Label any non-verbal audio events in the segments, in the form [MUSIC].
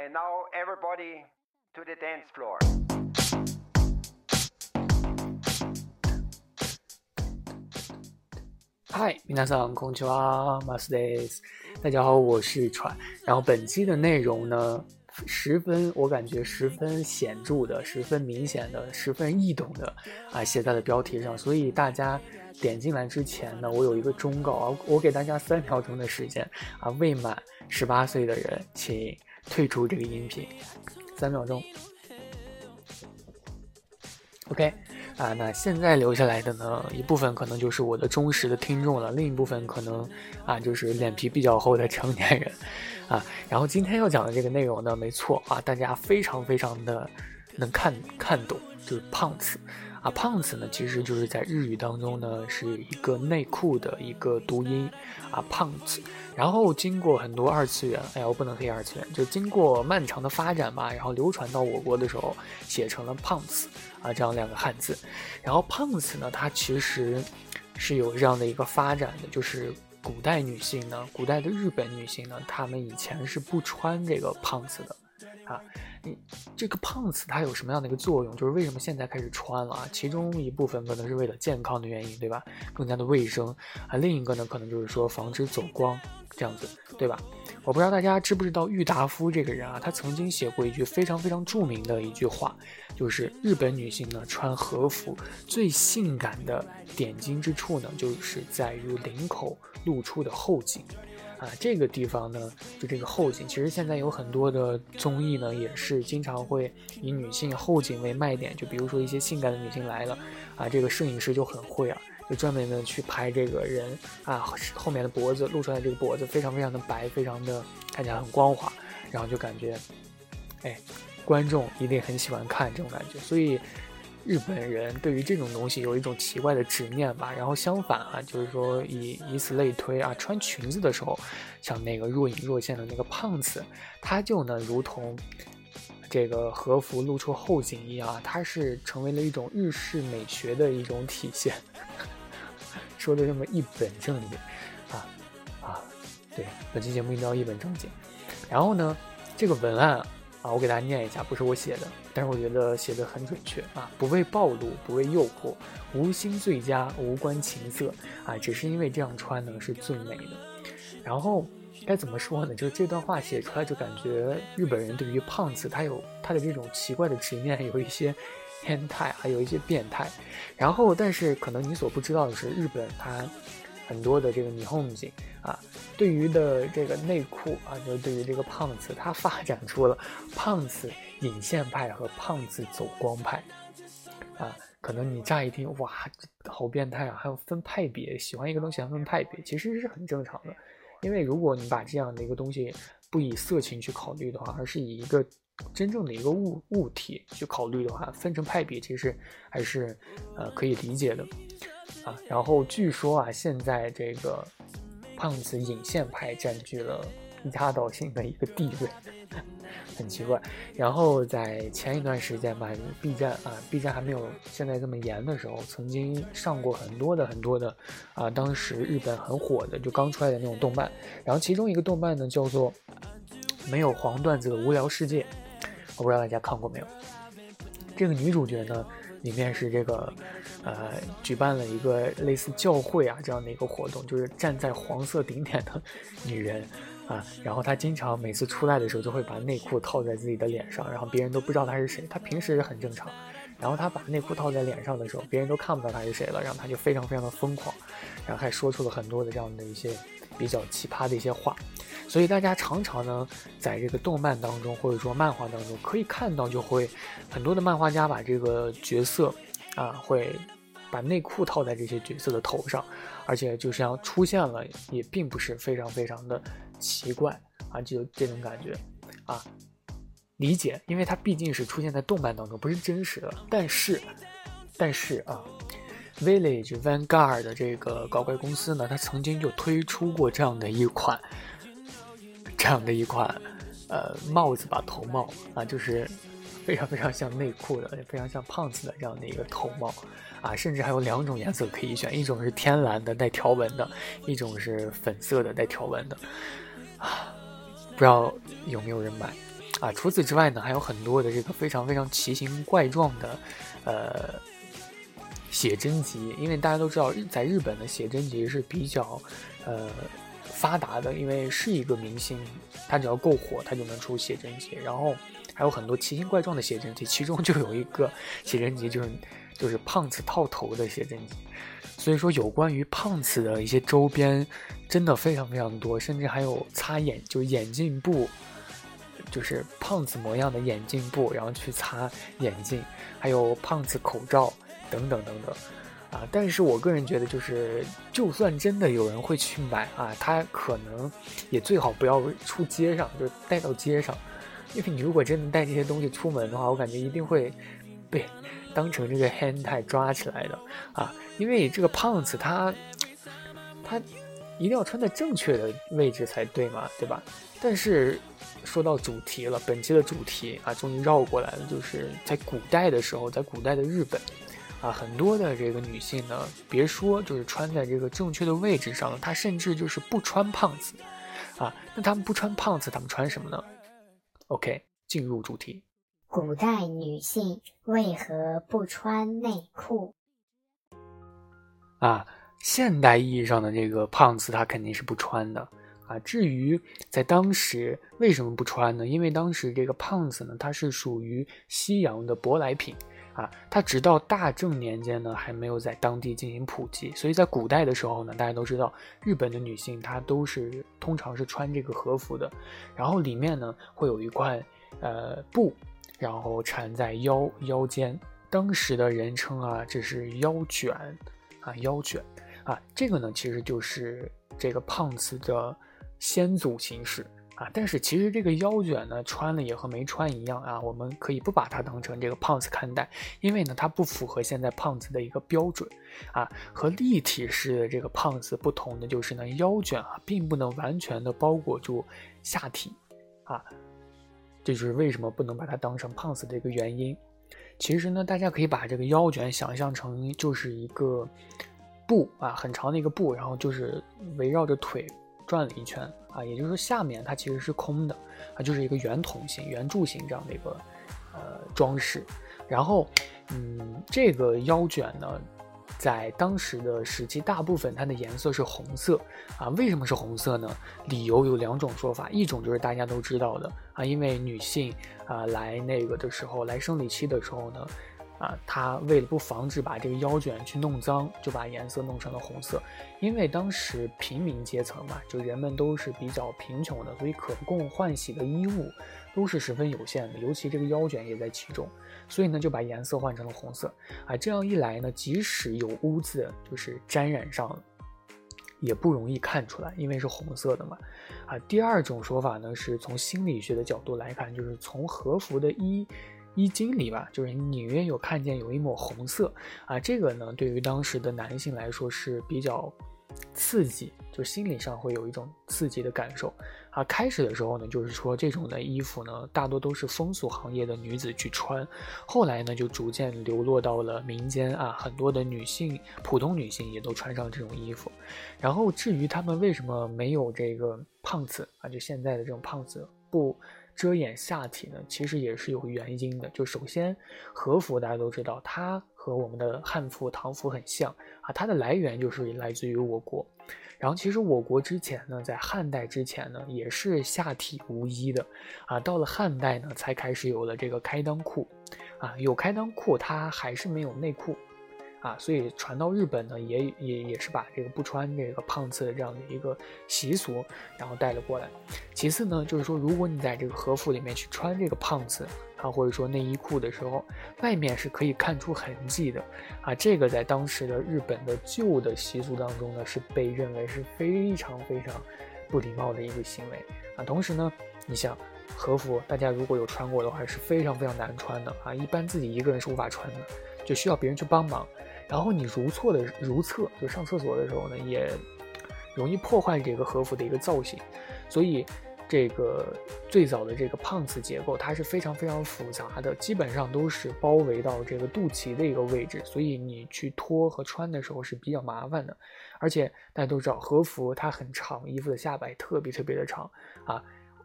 And now everybody to the dance floor. 嗨，皆さんこんにちは、マスです。大家好，我是川。然后本期的内容呢，十分我感觉十分显著的、十分明显的、十分易懂的啊，写在了标题上。所以大家点进来之前呢，我有一个忠告啊，我给大家三秒钟的时间啊，未满十八岁的人请 退出这个音频，三秒钟。OK。啊，那现在留下来的呢，一部分可能就是我的忠实的听众了，另一部分可能啊，就是脸皮比较厚的成年人，啊，然后今天要讲的这个内容呢，没错啊，大家非常非常的能看看懂，就是胖子。啊，胖子呢，其实就是在日语当中呢，是一个内裤的一个读音，啊，胖子。然后经过很多二次元，哎呀，我不能黑二次元，就经过漫长的发展吧，然后流传到我国的时候，写成了胖子，啊，这样两个汉字。然后胖子呢，它其实是有这样的一个发展的，就是古代女性呢，古代的日本女性呢，她们以前是不穿这个胖子的。啊，你这个胖子它有什么样的一个作用？就是为什么现在开始穿了啊？其中一部分可能是为了健康的原因，对吧？更加的卫生啊。另一个呢，可能就是说防止走光这样子，对吧？我不知道大家知不知道郁达夫这个人啊，他曾经写过一句非常非常著名的一句话，就是日本女性呢穿和服最性感的点睛之处呢，就是在于领口露出的后颈。啊，这个地方呢，就这个后颈，其实现在有很多的综艺呢，也是经常会以女性后颈为卖点，就比如说一些性感的女性来了，啊，这个摄影师就很会啊，就专门的去拍这个人啊后面的脖子露出来，这个脖子非常非常的白，非常的看起来很光滑，然后就感觉，哎，观众一定很喜欢看这种感觉，所以。日本人对于这种东西有一种奇怪的执念吧，然后相反啊，就是说以以此类推啊，穿裙子的时候，像那个若隐若现的那个胖子，他就呢如同这个和服露出后颈一样，他是成为了一种日式美学的一种体现。[LAUGHS] 说的这么一本正经啊啊，对，本期节目一定要一本正经。然后呢，这个文案。啊我给大家念一下，不是我写的，但是我觉得写的很准确啊，不为暴露，不为诱惑，无心最佳，无关情色啊，只是因为这样穿呢是最美的。然后该怎么说呢？就是这段话写出来就感觉日本人对于胖子他有他的这种奇怪的执念，有一些变态，还有一些变态。然后，但是可能你所不知道的是，日本它。很多的这个霓虹景啊，对于的这个内裤啊，就对于这个胖子，他发展出了 [LAUGHS] 胖子引线派和胖子走光派啊。可能你乍一听，哇，好变态啊！还有分派别，喜欢一个东西还分派别，其实是很正常的。因为如果你把这样的一个东西不以色情去考虑的话，而是以一个真正的一个物物体去考虑的话，分成派别其实还是呃可以理解的。啊，然后据说啊，现在这个胖子引线派占据了压倒性的一个地位，[LAUGHS] 很奇怪。然后在前一段时间吧，B 站啊，B 站还没有现在这么严的时候，曾经上过很多的很多的啊，当时日本很火的就刚出来的那种动漫。然后其中一个动漫呢叫做《没有黄段子的无聊世界》，我不知道大家看过没有。这个女主角呢？里面是这个，呃，举办了一个类似教会啊这样的一个活动，就是站在黄色顶点的女人啊，然后她经常每次出来的时候就会把内裤套在自己的脸上，然后别人都不知道她是谁。她平时很正常，然后她把内裤套在脸上的时候，别人都看不到她是谁了，然后她就非常非常的疯狂，然后还说出了很多的这样的一些比较奇葩的一些话。所以大家常常呢，在这个动漫当中，或者说漫画当中，可以看到，就会很多的漫画家把这个角色，啊，会把内裤套在这些角色的头上，而且就像出现了，也并不是非常非常的奇怪啊，就这种感觉啊，理解，因为它毕竟是出现在动漫当中，不是真实的。但是，但是啊，Village Vanguard 的这个搞怪公司呢，它曾经就推出过这样的一款。这样的一款，呃，帽子吧，头帽啊，就是非常非常像内裤的，也非常像胖子的这样的一个头帽啊，甚至还有两种颜色可以选，一种是天蓝的带条纹的，一种是粉色的带条纹的啊，不知道有没有人买啊，除此之外呢，还有很多的这个非常非常奇形怪状的，呃，写真集。因为大家都知道，在日本的写真集是比较，呃，发达的。因为是一个明星，他只要够火，他就能出写真集。然后还有很多奇形怪状的写真集，其中就有一个写真集，就是就是胖子套头的写真集。所以说，有关于胖子的一些周边，真的非常非常多，甚至还有擦眼，就是眼镜布。就是胖子模样的眼镜布，然后去擦眼镜，还有胖子口罩等等等等，啊！但是我个人觉得，就是就算真的有人会去买啊，他可能也最好不要出街上，就带到街上，因为你如果真的带这些东西出门的话，我感觉一定会被当成这个 hand tie 抓起来的啊！因为这个胖子他他一定要穿在正确的位置才对嘛，对吧？但是。说到主题了，本期的主题啊，终于绕过来了。就是在古代的时候，在古代的日本，啊，很多的这个女性呢，别说就是穿在这个正确的位置上了，她甚至就是不穿胖子，啊，那她们不穿胖子，她们穿什么呢？OK，进入主题。古代女性为何不穿内裤？啊，现代意义上的这个胖子，她肯定是不穿的。啊，至于在当时为什么不穿呢？因为当时这个胖子呢，它是属于西洋的舶来品啊，它直到大正年间呢，还没有在当地进行普及。所以在古代的时候呢，大家都知道，日本的女性她都是通常是穿这个和服的，然后里面呢会有一块呃布，然后缠在腰腰间，当时的人称啊，这是腰卷啊，腰卷啊，这个呢其实就是这个胖子的。先祖形式啊，但是其实这个腰卷呢，穿了也和没穿一样啊。我们可以不把它当成这个胖子看待，因为呢，它不符合现在胖子的一个标准啊。和立体式的这个胖子不同的就是呢，腰卷啊，并不能完全的包裹住下体啊。这就是为什么不能把它当成胖子的一个原因。其实呢，大家可以把这个腰卷想象成就是一个布啊，很长的一个布，然后就是围绕着腿。转了一圈啊，也就是说下面它其实是空的，啊，就是一个圆筒形、圆柱形这样的一个呃装饰。然后，嗯，这个腰卷呢，在当时的时期，大部分它的颜色是红色啊。为什么是红色呢？理由有两种说法，一种就是大家都知道的啊，因为女性啊来那个的时候，来生理期的时候呢。啊，他为了不防止把这个腰卷去弄脏，就把颜色弄成了红色。因为当时平民阶层嘛，就人们都是比较贫穷的，所以可供换洗的衣物都是十分有限的，尤其这个腰卷也在其中，所以呢就把颜色换成了红色。啊，这样一来呢，即使有污渍就是沾染上了，也不容易看出来，因为是红色的嘛。啊，第二种说法呢，是从心理学的角度来看，就是从和服的衣。衣襟里吧，就是隐约有看见有一抹红色啊，这个呢，对于当时的男性来说是比较刺激，就心理上会有一种刺激的感受啊。开始的时候呢，就是说这种的衣服呢，大多都是风俗行业的女子去穿，后来呢，就逐渐流落到了民间啊，很多的女性，普通女性也都穿上这种衣服。然后至于他们为什么没有这个胖子啊，就现在的这种胖子不。遮掩下体呢，其实也是有原因的。就首先，和服大家都知道，它和我们的汉服、唐服很像啊，它的来源就是来自于我国。然后，其实我国之前呢，在汉代之前呢，也是下体无衣的啊。到了汉代呢，才开始有了这个开裆裤啊。有开裆裤，它还是没有内裤。啊，所以传到日本呢，也也也是把这个不穿这个胖次的这样的一个习俗，然后带了过来。其次呢，就是说，如果你在这个和服里面去穿这个胖次啊，或者说内衣裤的时候，外面是可以看出痕迹的啊。这个在当时的日本的旧的习俗当中呢，是被认为是非常非常不礼貌的一个行为啊。同时呢，你想和服，大家如果有穿过的话，是非常非常难穿的啊，一般自己一个人是无法穿的，就需要别人去帮忙。然后你如厕的如厕，就上厕所的时候呢，也容易破坏这个和服的一个造型。所以，这个最早的这个胖子结构，它是非常非常复杂的，基本上都是包围到这个肚脐的一个位置。所以你去脱和穿的时候是比较麻烦的。而且大家都知道，和服它很长，衣服的下摆特别特别的长啊，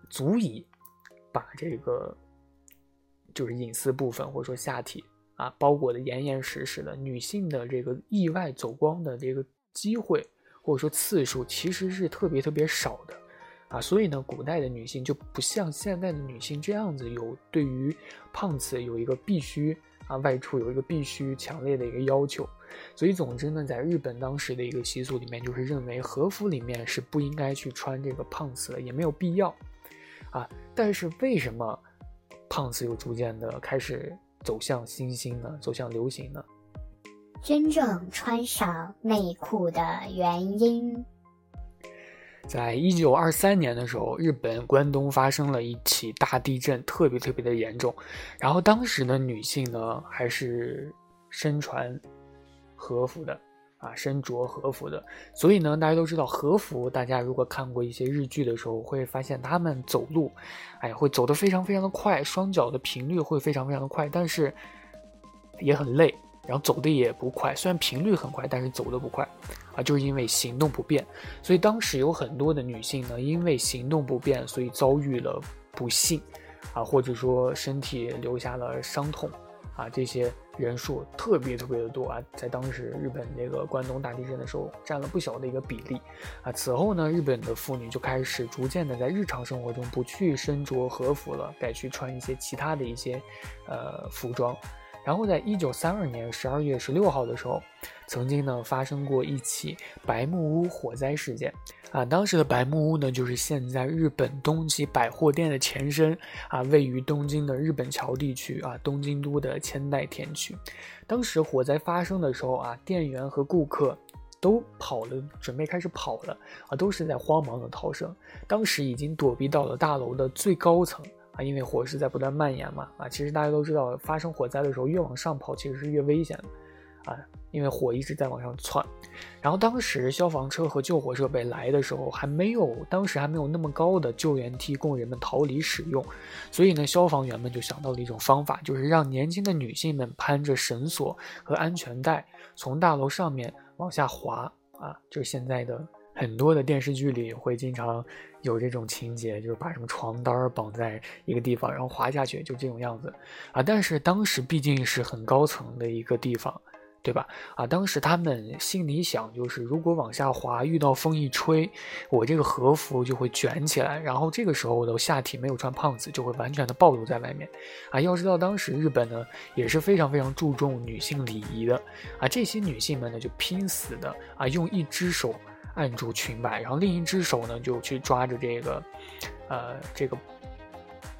足以。把这个就是隐私部分或者说下体啊包裹的严严实实的，女性的这个意外走光的这个机会或者说次数其实是特别特别少的啊，所以呢，古代的女性就不像现在的女性这样子有对于胖子有一个必须啊外出有一个必须强烈的一个要求。所以，总之呢，在日本当时的一个习俗里面，就是认为和服里面是不应该去穿这个胖子的，也没有必要，啊。但是为什么胖子又逐渐的开始走向新兴呢？走向流行呢？真正穿上内裤的原因，在一九二三年的时候，日本关东发生了一起大地震，特别特别的严重。然后当时的女性呢，还是身穿。和服的啊，身着和服的，所以呢，大家都知道和服。大家如果看过一些日剧的时候，会发现他们走路，哎，会走得非常非常的快，双脚的频率会非常非常的快，但是也很累，然后走的也不快。虽然频率很快，但是走的不快啊，就是因为行动不便。所以当时有很多的女性呢，因为行动不便，所以遭遇了不幸啊，或者说身体留下了伤痛啊，这些。人数特别特别的多啊，在当时日本那个关东大地震的时候，占了不小的一个比例啊。此后呢，日本的妇女就开始逐渐的在日常生活中不去身着和服了，改去穿一些其他的一些呃服装。然后在一九三二年十二月十六号的时候，曾经呢发生过一起白木屋火灾事件啊。当时的白木屋呢，就是现在日本东急百货店的前身啊，位于东京的日本桥地区啊，东京都的千代田区。当时火灾发生的时候啊，店员和顾客都跑了，准备开始跑了啊，都是在慌忙的逃生。当时已经躲避到了大楼的最高层。啊，因为火势在不断蔓延嘛，啊，其实大家都知道，发生火灾的时候越往上跑其实是越危险的，啊，因为火一直在往上窜。然后当时消防车和救火设备来的时候还没有，当时还没有那么高的救援梯供人们逃离使用，所以呢，消防员们就想到了一种方法，就是让年轻的女性们攀着绳索和安全带从大楼上面往下滑，啊，就是现在的。很多的电视剧里会经常有这种情节，就是把什么床单绑在一个地方，然后滑下去，就这种样子啊。但是当时毕竟是很高层的一个地方，对吧？啊，当时他们心里想，就是如果往下滑，遇到风一吹，我这个和服就会卷起来，然后这个时候的下体没有穿胖子，就会完全的暴露在外面啊。要知道，当时日本呢也是非常非常注重女性礼仪的啊。这些女性们呢就拼死的啊，用一只手。按住裙摆，然后另一只手呢就去抓着这个，呃，这个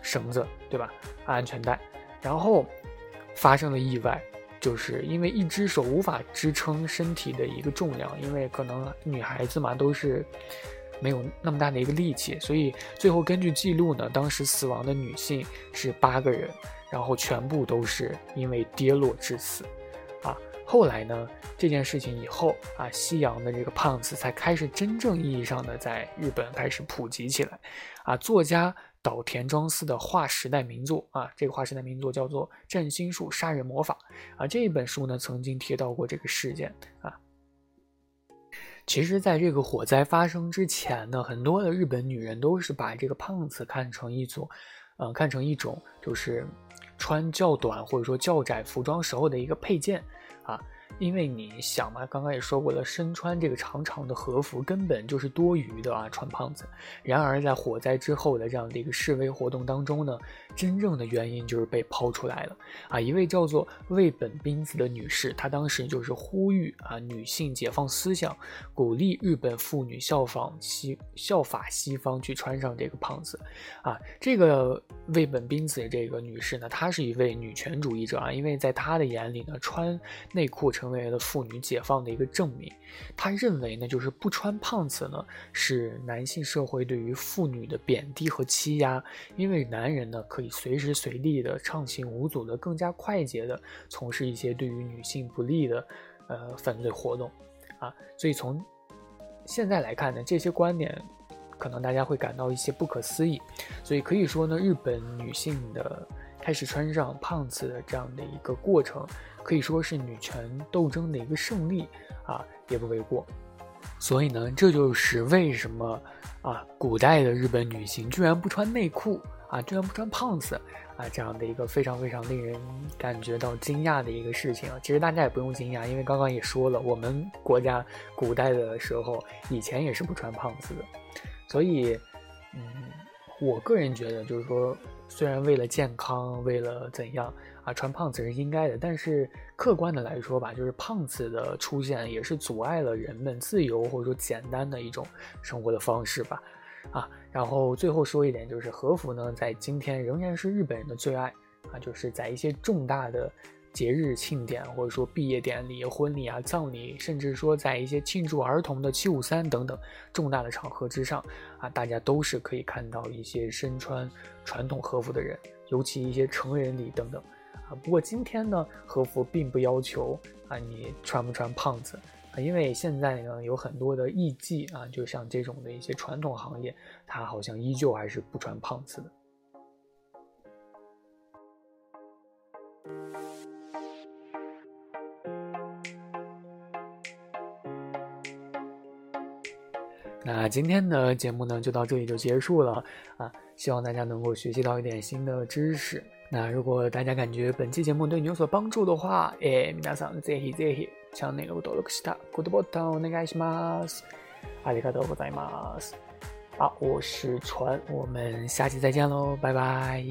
绳子，对吧？安全带，然后发生了意外，就是因为一只手无法支撑身体的一个重量，因为可能女孩子嘛都是没有那么大的一个力气，所以最后根据记录呢，当时死亡的女性是八个人，然后全部都是因为跌落致死。后来呢，这件事情以后啊，西洋的这个胖子才开始真正意义上的在日本开始普及起来，啊，作家岛田庄司的划时代名作啊，这个划时代名作叫做《占星术杀人魔法》啊，这一本书呢曾经提到过这个事件啊。其实，在这个火灾发生之前呢，很多的日本女人都是把这个胖子看成一种，嗯，看成一种就是穿较短或者说较窄服装时候的一个配件。啊，因为你想嘛，刚刚也说过了，身穿这个长长的和服根本就是多余的啊，穿胖子。然而在火灾之后的这样的一个示威活动当中呢，真正的原因就是被抛出来了啊。一位叫做魏本彬子的女士，她当时就是呼吁啊女性解放思想，鼓励日本妇女效仿西效法西方去穿上这个胖子啊。这个魏本彬子这个女士呢，她是一位女权主义者啊，因为在她的眼里呢，穿内裤成为了妇女解放的一个证明。他认为呢，就是不穿胖子呢，是男性社会对于妇女的贬低和欺压。因为男人呢，可以随时随地的畅行无阻的、更加快捷的从事一些对于女性不利的，呃，犯罪活动，啊，所以从现在来看呢，这些观点可能大家会感到一些不可思议。所以可以说呢，日本女性的开始穿上胖子的这样的一个过程。可以说是女权斗争的一个胜利啊，也不为过。所以呢，这就是为什么啊，古代的日本女性居然不穿内裤啊，居然不穿胖子啊，这样的一个非常非常令人感觉到惊讶的一个事情啊。其实大家也不用惊讶，因为刚刚也说了，我们国家古代的时候以前也是不穿胖子的，所以，嗯，我个人觉得就是说，虽然为了健康，为了怎样啊，穿胖子是应该的，但是客观的来说吧，就是胖子的出现也是阻碍了人们自由或者说简单的一种生活的方式吧。啊，然后最后说一点，就是和服呢，在今天仍然是日本人的最爱啊，就是在一些重大的节日庆典，或者说毕业典礼、婚礼啊、葬礼，甚至说在一些庆祝儿童的七五三等等重大的场合之上啊，大家都是可以看到一些身穿传统和服的人，尤其一些成人礼等等啊。不过今天呢，和服并不要求啊你穿不穿胖子。因为现在呢，有很多的艺妓啊，就像这种的一些传统行业，它好像依旧还是不穿胖子的。那今天的节目呢，就到这里就结束了啊！希望大家能够学习到一点新的知识。那如果大家感觉本期节目对你有所帮助的话，え皆さんぜひぜひチャンネル登録したグッドボタンお願いします。ありがとうございます。好，我是船，我们下期再见喽，拜拜。